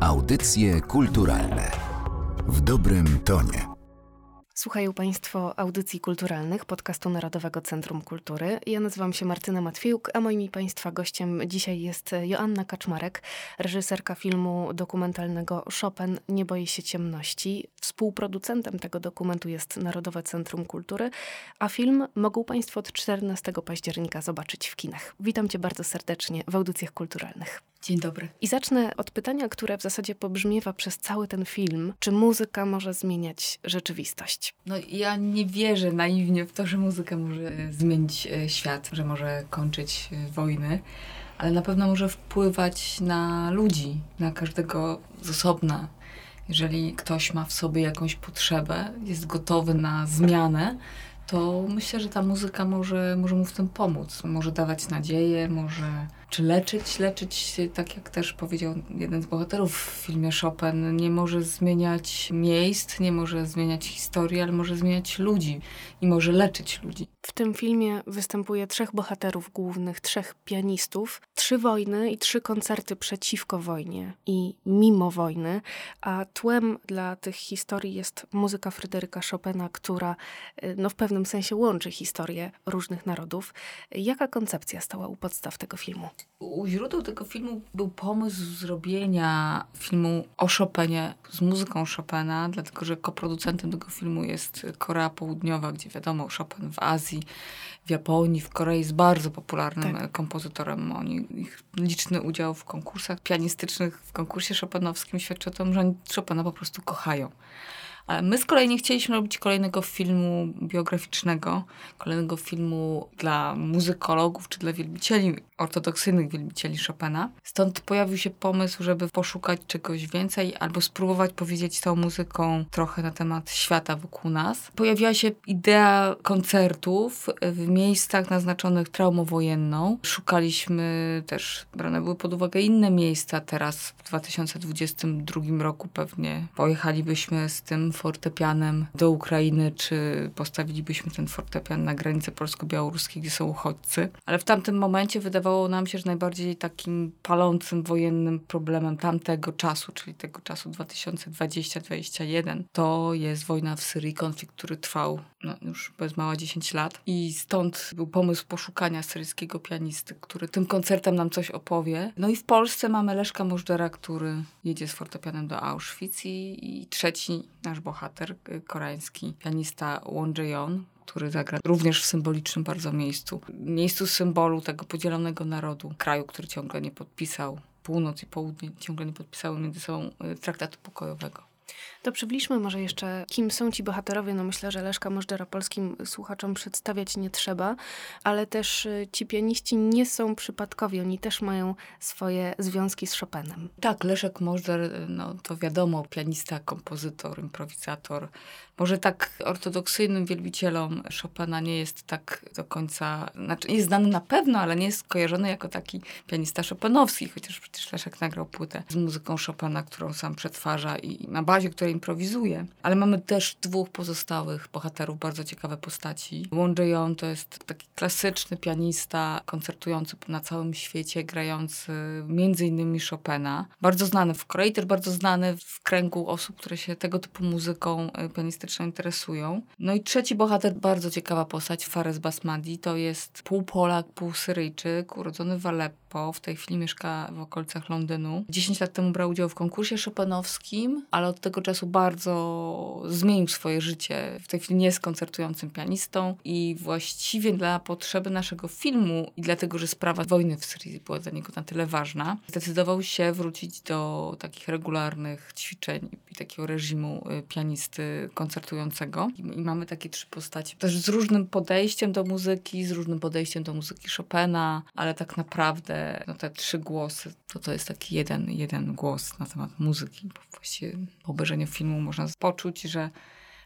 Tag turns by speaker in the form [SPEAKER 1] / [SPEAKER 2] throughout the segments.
[SPEAKER 1] Audycje kulturalne w dobrym tonie.
[SPEAKER 2] Słuchają Państwo audycji kulturalnych podcastu Narodowego Centrum Kultury. Ja nazywam się Martyna Matwiejuk, a moim Państwa gościem dzisiaj jest Joanna Kaczmarek, reżyserka filmu dokumentalnego Chopin Nie boi się ciemności. Współproducentem tego dokumentu jest Narodowe Centrum Kultury, a film mogą Państwo od 14 października zobaczyć w kinach. Witam Cię bardzo serdecznie w audycjach kulturalnych.
[SPEAKER 3] Dzień dobry.
[SPEAKER 2] I zacznę od pytania, które w zasadzie pobrzmiewa przez cały ten film. Czy muzyka może zmieniać rzeczywistość?
[SPEAKER 3] No ja nie wierzę naiwnie w to, że muzyka może e, zmienić e, świat, że może kończyć e, wojny, ale na pewno może wpływać na ludzi, na każdego z osobna. Jeżeli ktoś ma w sobie jakąś potrzebę, jest gotowy na zmianę, to myślę, że ta muzyka może, może mu w tym pomóc. Może dawać nadzieję, może czy leczyć, leczyć, tak jak też powiedział jeden z bohaterów w filmie Chopin, nie może zmieniać miejsc, nie może zmieniać historii, ale może zmieniać ludzi i może leczyć ludzi.
[SPEAKER 2] W tym filmie występuje trzech bohaterów głównych, trzech pianistów, trzy wojny i trzy koncerty przeciwko wojnie i mimo wojny, a tłem dla tych historii jest muzyka Fryderyka Chopina, która y, no, w pewnym sensie łączy historię różnych narodów. Jaka koncepcja stała u podstaw tego filmu?
[SPEAKER 3] U źródeł tego filmu był pomysł zrobienia filmu o Chopinie z muzyką Chopina, dlatego że koproducentem tego filmu jest Korea Południowa, gdzie wiadomo, Chopin w Azji, w Japonii, w Korei jest bardzo popularnym tak. kompozytorem. Oni, ich liczny udział w konkursach pianistycznych, w konkursie chopinowskim świadczy o tym, że oni Chopina po prostu kochają. My z kolei nie chcieliśmy robić kolejnego filmu biograficznego, kolejnego filmu dla muzykologów czy dla wielbicieli, ortodoksyjnych wielbicieli Chopina. Stąd pojawił się pomysł, żeby poszukać czegoś więcej albo spróbować powiedzieć tą muzyką trochę na temat świata wokół nas. Pojawiła się idea koncertów w miejscach naznaczonych traumą wojenną. Szukaliśmy też, brane były pod uwagę inne miejsca. Teraz w 2022 roku pewnie pojechalibyśmy z tym fortepianem do Ukrainy, czy postawilibyśmy ten fortepian na granicy polsko-białoruskiej, gdzie są uchodźcy. Ale w tamtym momencie wydawało nam się, że najbardziej takim palącym wojennym problemem tamtego czasu, czyli tego czasu 2020-2021, to jest wojna w Syrii, konflikt, który trwał no, już bez mała 10 lat. I stąd był pomysł poszukania syryjskiego pianisty, który tym koncertem nam coś opowie. No i w Polsce mamy Leszka Możdżera, który jedzie z fortepianem do Auschwitz i, i trzeci nasz bohater, y, koreański pianista Won Jae-yeon, który zagra również w symbolicznym bardzo miejscu. Miejscu symbolu tego podzielonego narodu, kraju, który ciągle nie podpisał, północ i południe ciągle nie podpisały między sobą y, traktatu pokojowego.
[SPEAKER 2] To przybliżmy może jeszcze, kim są ci bohaterowie. No myślę, że Leszka Możdżera polskim słuchaczom przedstawiać nie trzeba, ale też y, ci pianiści nie są przypadkowi. Oni też mają swoje związki z Chopinem.
[SPEAKER 3] Tak, Leszek Możdżer, no to wiadomo, pianista, kompozytor, improwizator. Może tak ortodoksyjnym wielbicielom Chopina nie jest tak do końca, znaczy jest znany na pewno, ale nie jest kojarzony jako taki pianista chopinowski, chociaż przecież Leszek nagrał płytę z muzyką Chopina, którą sam przetwarza i na bazie której improwizuje. Ale mamy też dwóch pozostałych bohaterów, bardzo ciekawe postaci. Won to jest taki klasyczny pianista, koncertujący na całym świecie, grający między innymi Chopina. Bardzo znany w Korei, też bardzo znany w kręgu osób, które się tego typu muzyką e, pianistyczną interesują. No i trzeci bohater, bardzo ciekawa postać, Fares Basmadi, to jest pół Polak, pół Syryjczyk, urodzony w Aleppo, w tej chwili mieszka w okolicach Londynu. 10 lat temu brał udział w konkursie chopinowskim, ale od tego czasu bardzo zmienił swoje życie. W tej chwili nie jest koncertującym pianistą i właściwie dla potrzeby naszego filmu i dlatego, że sprawa wojny w Syrii była dla niego na tyle ważna, zdecydował się wrócić do takich regularnych ćwiczeń i takiego reżimu y, pianisty koncertującego. I mamy takie trzy postacie, też z różnym podejściem do muzyki, z różnym podejściem do muzyki Chopina, ale tak naprawdę no, te trzy głosy, to to jest taki jeden, jeden głos na temat muzyki. Bo właściwie po obejrzeniu filmu można poczuć, że,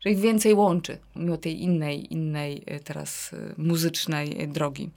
[SPEAKER 3] że ich więcej łączy, mimo tej innej, innej e, teraz e, muzycznej drogi.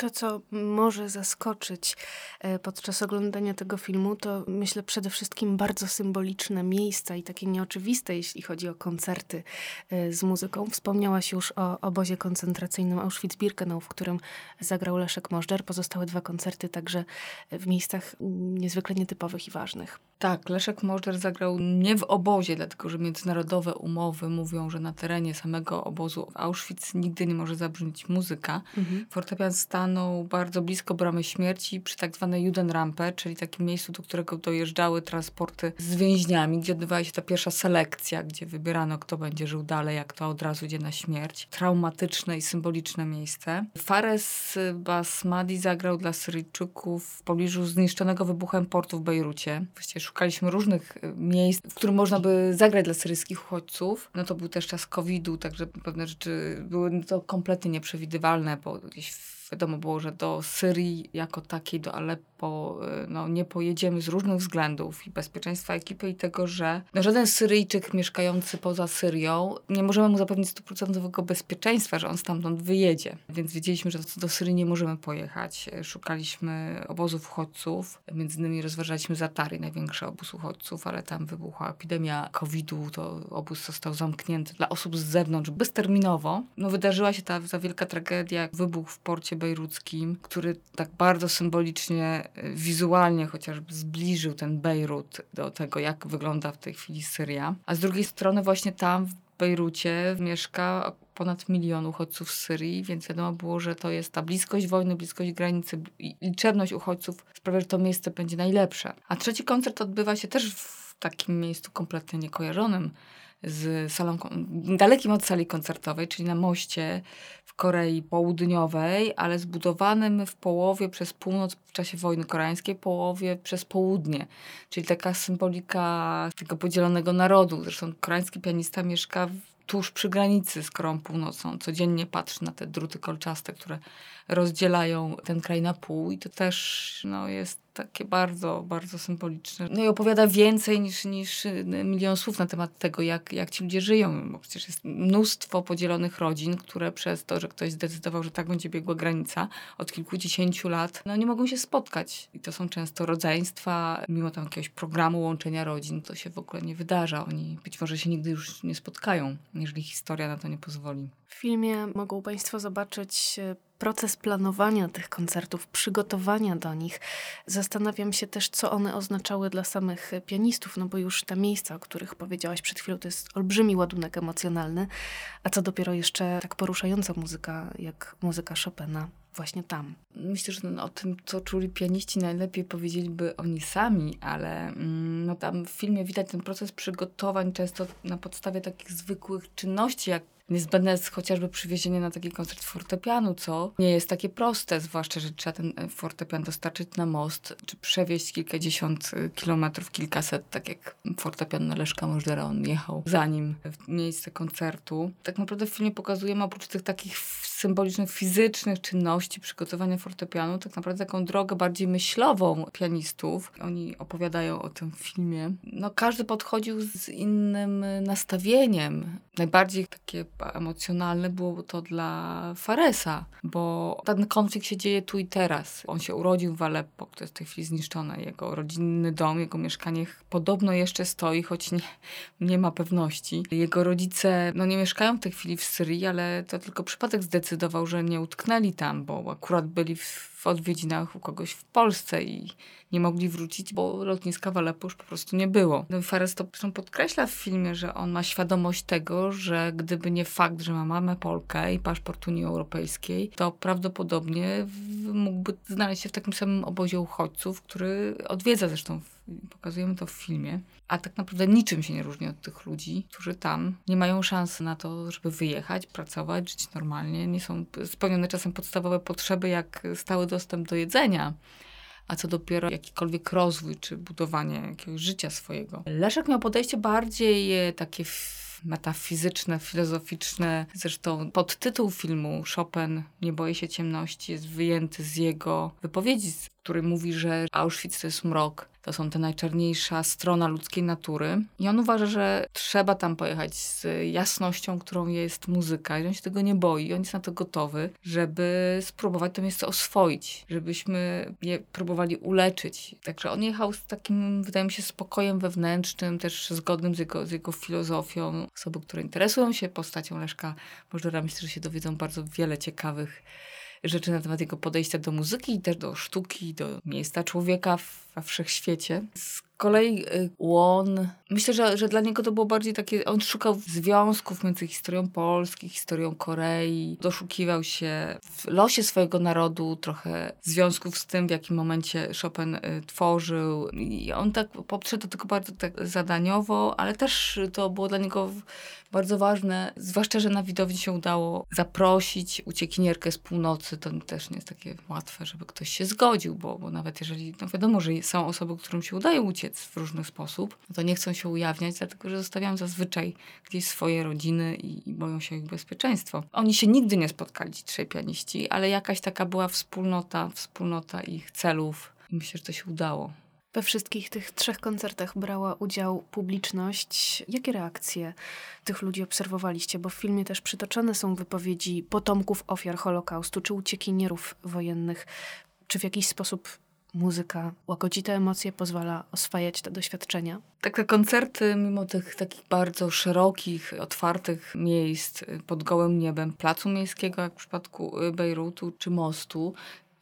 [SPEAKER 2] To, co może zaskoczyć e, podczas oglądania tego filmu, to myślę przede wszystkim bardzo symboliczne miejsca i takie nieoczywiste, jeśli chodzi o koncerty z muzyką. Wspomniałaś już o obozie koncentracyjnym Auschwitz-Birkenau, w którym zagrał Leszek Możdżer. Pozostałe dwa koncerty także w miejscach niezwykle nietypowych i ważnych.
[SPEAKER 3] Tak, Leszek Możder zagrał nie w obozie, dlatego że międzynarodowe umowy mówią, że na terenie samego obozu Auschwitz nigdy nie może zabrzmieć muzyka. Mhm. Fortepian bardzo blisko bramy śmierci przy tak zwanej Judenrampe, czyli takim miejscu, do którego dojeżdżały transporty z więźniami, gdzie odbywała się ta pierwsza selekcja, gdzie wybierano, kto będzie żył dalej, jak to od razu idzie na śmierć. Traumatyczne i symboliczne miejsce. Fares Basmadi zagrał dla Syryjczyków w pobliżu zniszczonego wybuchem portu w Bejrucie. Właściwie szukaliśmy różnych e, miejsc, w którym można by zagrać dla syryjskich uchodźców. No to był też czas COVID-u, także pewne rzeczy były to kompletnie nieprzewidywalne, bo gdzieś wiadomo było, że do Syrii jako takiej, do Aleppo y, no, nie pojedziemy z różnych względów i bezpieczeństwa ekipy i tego, że no, żaden Syryjczyk mieszkający poza Syrią nie możemy mu zapewnić stuprocentowego bezpieczeństwa, że on stamtąd wyjedzie. Więc wiedzieliśmy, że do Syrii nie możemy pojechać. Szukaliśmy obozów uchodźców, między innymi rozważaliśmy Zatary, największy obóz uchodźców, ale tam wybuchła epidemia COVID-u, to obóz został zamknięty dla osób z zewnątrz bezterminowo. No, wydarzyła się ta, ta wielka tragedia, wybuch w porcie bejruckim, który tak bardzo symbolicznie, e, wizualnie chociażby zbliżył ten Bejrut do tego, jak wygląda w tej chwili Syria. A z drugiej strony właśnie tam w Bejrucie mieszka ponad milion uchodźców z Syrii, więc wiadomo było, że to jest ta bliskość wojny, bliskość granicy i liczebność uchodźców sprawia, że to miejsce będzie najlepsze. A trzeci koncert odbywa się też w takim miejscu kompletnie niekojarzonym z salą, dalekim od sali koncertowej, czyli na moście w Korei Południowej, ale zbudowanym w połowie przez północ w czasie wojny koreańskiej, połowie przez południe. Czyli taka symbolika tego podzielonego narodu. Zresztą koreański pianista mieszka tuż przy granicy z Koreą Północną. Codziennie patrzy na te druty kolczaste, które rozdzielają ten kraj na pół i to też no, jest takie bardzo, bardzo symboliczne. No i opowiada więcej niż, niż y, milion słów na temat tego, jak, jak ci ludzie żyją, bo przecież jest mnóstwo podzielonych rodzin, które przez to, że ktoś zdecydował, że tak będzie biegła granica od kilkudziesięciu lat, no nie mogą się spotkać. I to są często rodzeństwa, mimo tam jakiegoś programu łączenia rodzin, to się w ogóle nie wydarza. Oni być może się nigdy już nie spotkają, jeżeli historia na to nie pozwoli.
[SPEAKER 2] W filmie mogą Państwo zobaczyć e, proces planowania tych koncertów, przygotowania do nich. Zastanawiam się też, co one oznaczały dla samych pianistów, no bo już te miejsca, o których powiedziałaś przed chwilą, to jest olbrzymi ładunek emocjonalny, a co dopiero jeszcze tak poruszająca muzyka, jak muzyka Chopina właśnie tam.
[SPEAKER 3] Myślę, że o tym, co czuli pianiści, najlepiej powiedzieliby oni sami, ale mm, no tam w filmie widać ten proces przygotowań często na podstawie takich zwykłych czynności, jak Niezbędne jest chociażby przywiezienie na taki koncert fortepianu, co nie jest takie proste, zwłaszcza, że trzeba ten e, fortepian dostarczyć na most, czy przewieźć kilkadziesiąt e, kilometrów, kilkaset, tak jak fortepian na Leszka Możdera, on jechał zanim w miejsce koncertu. Tak naprawdę w filmie pokazujemy oprócz tych takich symbolicznych, fizycznych czynności przygotowania fortepianu, tak naprawdę taką drogę bardziej myślową pianistów. Oni opowiadają o tym filmie. No każdy podchodził z innym nastawieniem. Najbardziej takie emocjonalne było to dla Faresa, bo ten konflikt się dzieje tu i teraz. On się urodził w Aleppo, to jest w tej chwili zniszczone. Jego rodzinny dom, jego mieszkanie podobno jeszcze stoi, choć nie, nie ma pewności. Jego rodzice no, nie mieszkają w tej chwili w Syrii, ale to tylko przypadek zdecydował, że nie utknęli tam, bo akurat byli w w odwiedzinach u kogoś w Polsce i nie mogli wrócić, bo lotniska w Aleppo już po prostu nie było. No i Fares to podkreśla w filmie, że on ma świadomość tego, że gdyby nie fakt, że ma mamę Polkę i paszport Unii Europejskiej, to prawdopodobnie mógłby znaleźć się w takim samym obozie uchodźców, który odwiedza zresztą, pokazujemy to w filmie. A tak naprawdę niczym się nie różni od tych ludzi, którzy tam nie mają szansy na to, żeby wyjechać, pracować, żyć normalnie. Nie są spełnione czasem podstawowe potrzeby, jak stały dostęp do jedzenia a co dopiero jakikolwiek rozwój czy budowanie jakiegoś życia swojego. Leszek miał podejście bardziej e, takie metafizyczne, filozoficzne. Zresztą podtytuł filmu Chopin Nie boję się ciemności jest wyjęty z jego wypowiedzi, w której mówi, że Auschwitz to jest mrok, to są te najczarniejsza strona ludzkiej natury. I on uważa, że trzeba tam pojechać z jasnością, którą jest muzyka. I on się tego nie boi, on jest na to gotowy, żeby spróbować to miejsce oswoić, żebyśmy je próbowali uleczyć. Także on jechał z takim, wydaje mi się, spokojem wewnętrznym, też zgodnym z jego, z jego filozofią. Osoby, które interesują się postacią Leszka Możdżera, myślę, że się dowiedzą bardzo wiele ciekawych rzeczy na temat jego podejścia do muzyki też do sztuki, do miejsca człowieka we wszechświecie. Z kolei y, Łon, myślę, że, że dla niego to było bardziej takie, on szukał związków między historią Polski, historią Korei, doszukiwał się w losie swojego narodu trochę związków z tym, w jakim momencie Chopin y, tworzył. I on tak podszedł do tego bardzo tak zadaniowo, ale też to było dla niego bardzo ważne, zwłaszcza, że na widowni się udało zaprosić uciekinierkę z północy. To też nie jest takie łatwe, żeby ktoś się zgodził, bo, bo nawet jeżeli, no wiadomo, że są osoby, którym się udaje uciec w różny sposób, no to nie chcą się ujawniać, dlatego że zostawiają zazwyczaj gdzieś swoje rodziny i, i boją się ich bezpieczeństwo. Oni się nigdy nie spotkali, ci trzej pianiści, ale jakaś taka była wspólnota, wspólnota ich celów. I myślę, że to się udało.
[SPEAKER 2] We wszystkich tych trzech koncertach brała udział publiczność. Jakie reakcje tych ludzi obserwowaliście? Bo w filmie też przytoczone są wypowiedzi potomków ofiar Holokaustu czy uciekinierów wojennych. Czy w jakiś sposób muzyka łagodzi te emocje, pozwala oswajać te doświadczenia?
[SPEAKER 3] Takie koncerty, mimo tych takich bardzo szerokich, otwartych miejsc pod gołym niebem, placu miejskiego, jak w przypadku Bejrutu czy mostu,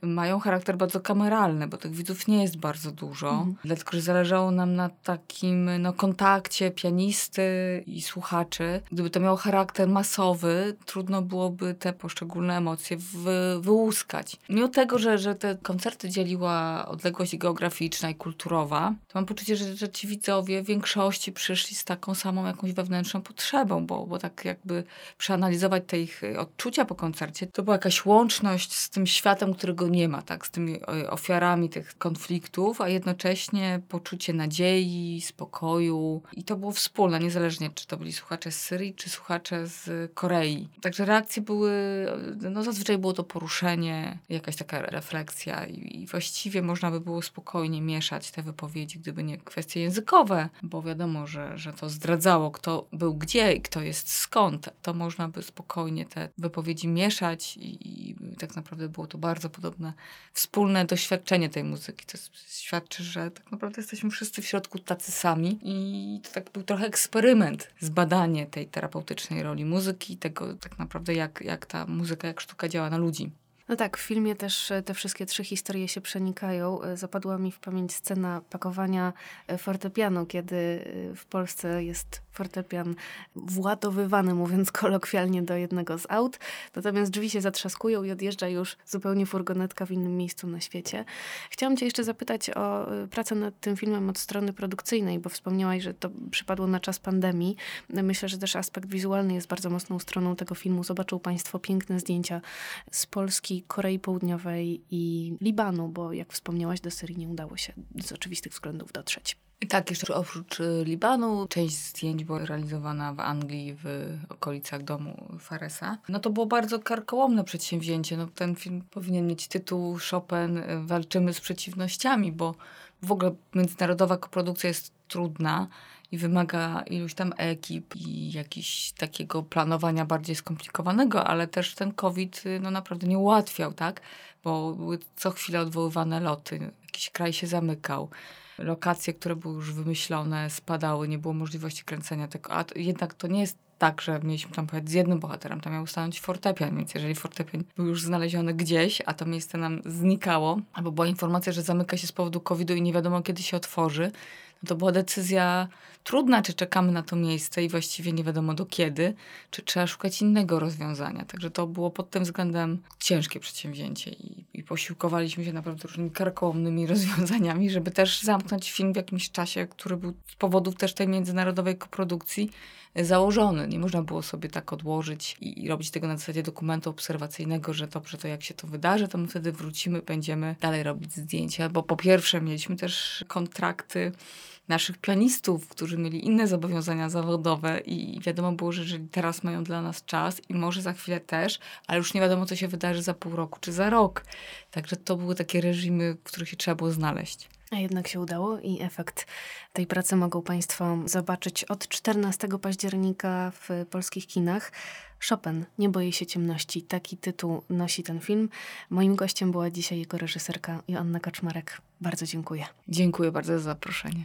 [SPEAKER 3] mają charakter bardzo kameralny, bo tych widzów nie jest bardzo dużo. Mhm. Dlatego, że zależało nam na takim no, kontakcie pianisty i słuchaczy. Gdyby to miało charakter masowy, trudno byłoby te poszczególne emocje wy, wyłuskać. Mimo tego, że, że te koncerty dzieliła odległość geograficzna i kulturowa, to mam poczucie, że, że ci widzowie w większości przyszli z taką samą jakąś wewnętrzną potrzebą, bo, bo tak jakby przeanalizować te ich odczucia po koncercie, to była jakaś łączność z tym światem, którego nie ma, tak, z tymi e, ofiarami tych konfliktów, a jednocześnie poczucie nadziei, spokoju i to było wspólne, niezależnie czy to byli słuchacze z Syrii, czy słuchacze z Korei. Także reakcje były, no zazwyczaj było to poruszenie, jakaś taka refleksja i, i właściwie można by było spokojnie mieszać te wypowiedzi, gdyby nie kwestie językowe, bo wiadomo, że, że to zdradzało, kto był gdzie i kto jest skąd. To można by spokojnie te wypowiedzi mieszać i, i tak naprawdę było to bardzo podobne podobne wspólne doświadczenie tej muzyki. To świadczy, że tak naprawdę jesteśmy wszyscy w środku tacy sami i to tak był trochę eksperyment, zbadanie tej terapeutycznej roli muzyki, tego tak naprawdę jak, jak ta muzyka, jak sztuka działa na ludzi.
[SPEAKER 2] No tak, w filmie też e, te wszystkie trzy historie się przenikają. E, zapadła mi w pamięć scena pakowania e, fortepianu, kiedy w Polsce jest fortepian władowywany, mówiąc kolokwialnie, do jednego z aut. Natomiast drzwi się zatrzaskują i odjeżdża już zupełnie furgonetka w innym miejscu na świecie. Chciałam cię jeszcze zapytać o pracę nad tym filmem od strony produkcyjnej, bo wspomniałaś, że to przypadło na czas pandemii. Myślę, że też aspekt wizualny jest bardzo mocną stroną tego filmu. Zobaczą państwo piękne zdjęcia z Polski Korei Południowej i Libanu, bo jak wspomniałaś, do Syrii nie udało się z oczywistych względów dotrzeć.
[SPEAKER 3] Tak, jeszcze oprócz y, Libanu, część zdjęć była realizowana w Anglii, w okolicach domu Faresa. No to było bardzo karkołomne przedsięwzięcie. No, ten film powinien mieć tytuł Chopin y, Walczymy z przeciwnościami, bo w ogóle międzynarodowa koprodukcja jest trudna i wymaga iluś tam ekip i jakiś takiego planowania bardziej skomplikowanego, ale też ten COVID y, no naprawdę nie ułatwiał, tak? Bo były co chwilę odwoływane loty, jakiś kraj się zamykał. Lokacje, które były już wymyślone, spadały, nie było możliwości kręcenia tego. A jednak to nie jest tak, że mieliśmy tam pojechać z jednym bohaterem, tam miał stanąć fortepian, więc jeżeli fortepian był już znaleziony gdzieś, a to miejsce nam znikało, albo była informacja, że zamyka się z powodu COVID-u i nie wiadomo kiedy się otworzy, to była decyzja trudna, czy czekamy na to miejsce i właściwie nie wiadomo do kiedy, czy trzeba szukać innego rozwiązania. Także to było pod tym względem ciężkie przedsięwzięcie i, i posiłkowaliśmy się naprawdę różnymi karkołomnymi rozwiązaniami, żeby też zamknąć film w jakimś czasie, który był z powodów też tej międzynarodowej koprodukcji założony. Nie można było sobie tak odłożyć i, i, robić tego na zasadzie dokumentu obserwacyjnego, że dobrze, to jak się to wydarzy, to my wtedy wrócimy, będziemy dalej robić zdjęcia, bo po pierwsze mieliśmy też kontrakty naszych pianistów, którzy mieli inne zobowiązania zawodowe i wiadomo było, że jeżeli teraz mają dla nas czas i może za chwilę też, ale już nie wiadomo, co się wydarzy za pół roku czy za rok. Także to były takie reżimy, w których się trzeba było znaleźć.
[SPEAKER 2] A jednak się udało i efekt tej pracy mogą Państwo zobaczyć od 14 października w polskich kinach. Chopin, Nie boję się ciemności. Taki tytuł nosi ten film. Moim gościem była dzisiaj jego reżyserka Joanna Kaczmarek. Bardzo dziękuję.
[SPEAKER 3] Dziękuję bardzo za zaproszenie.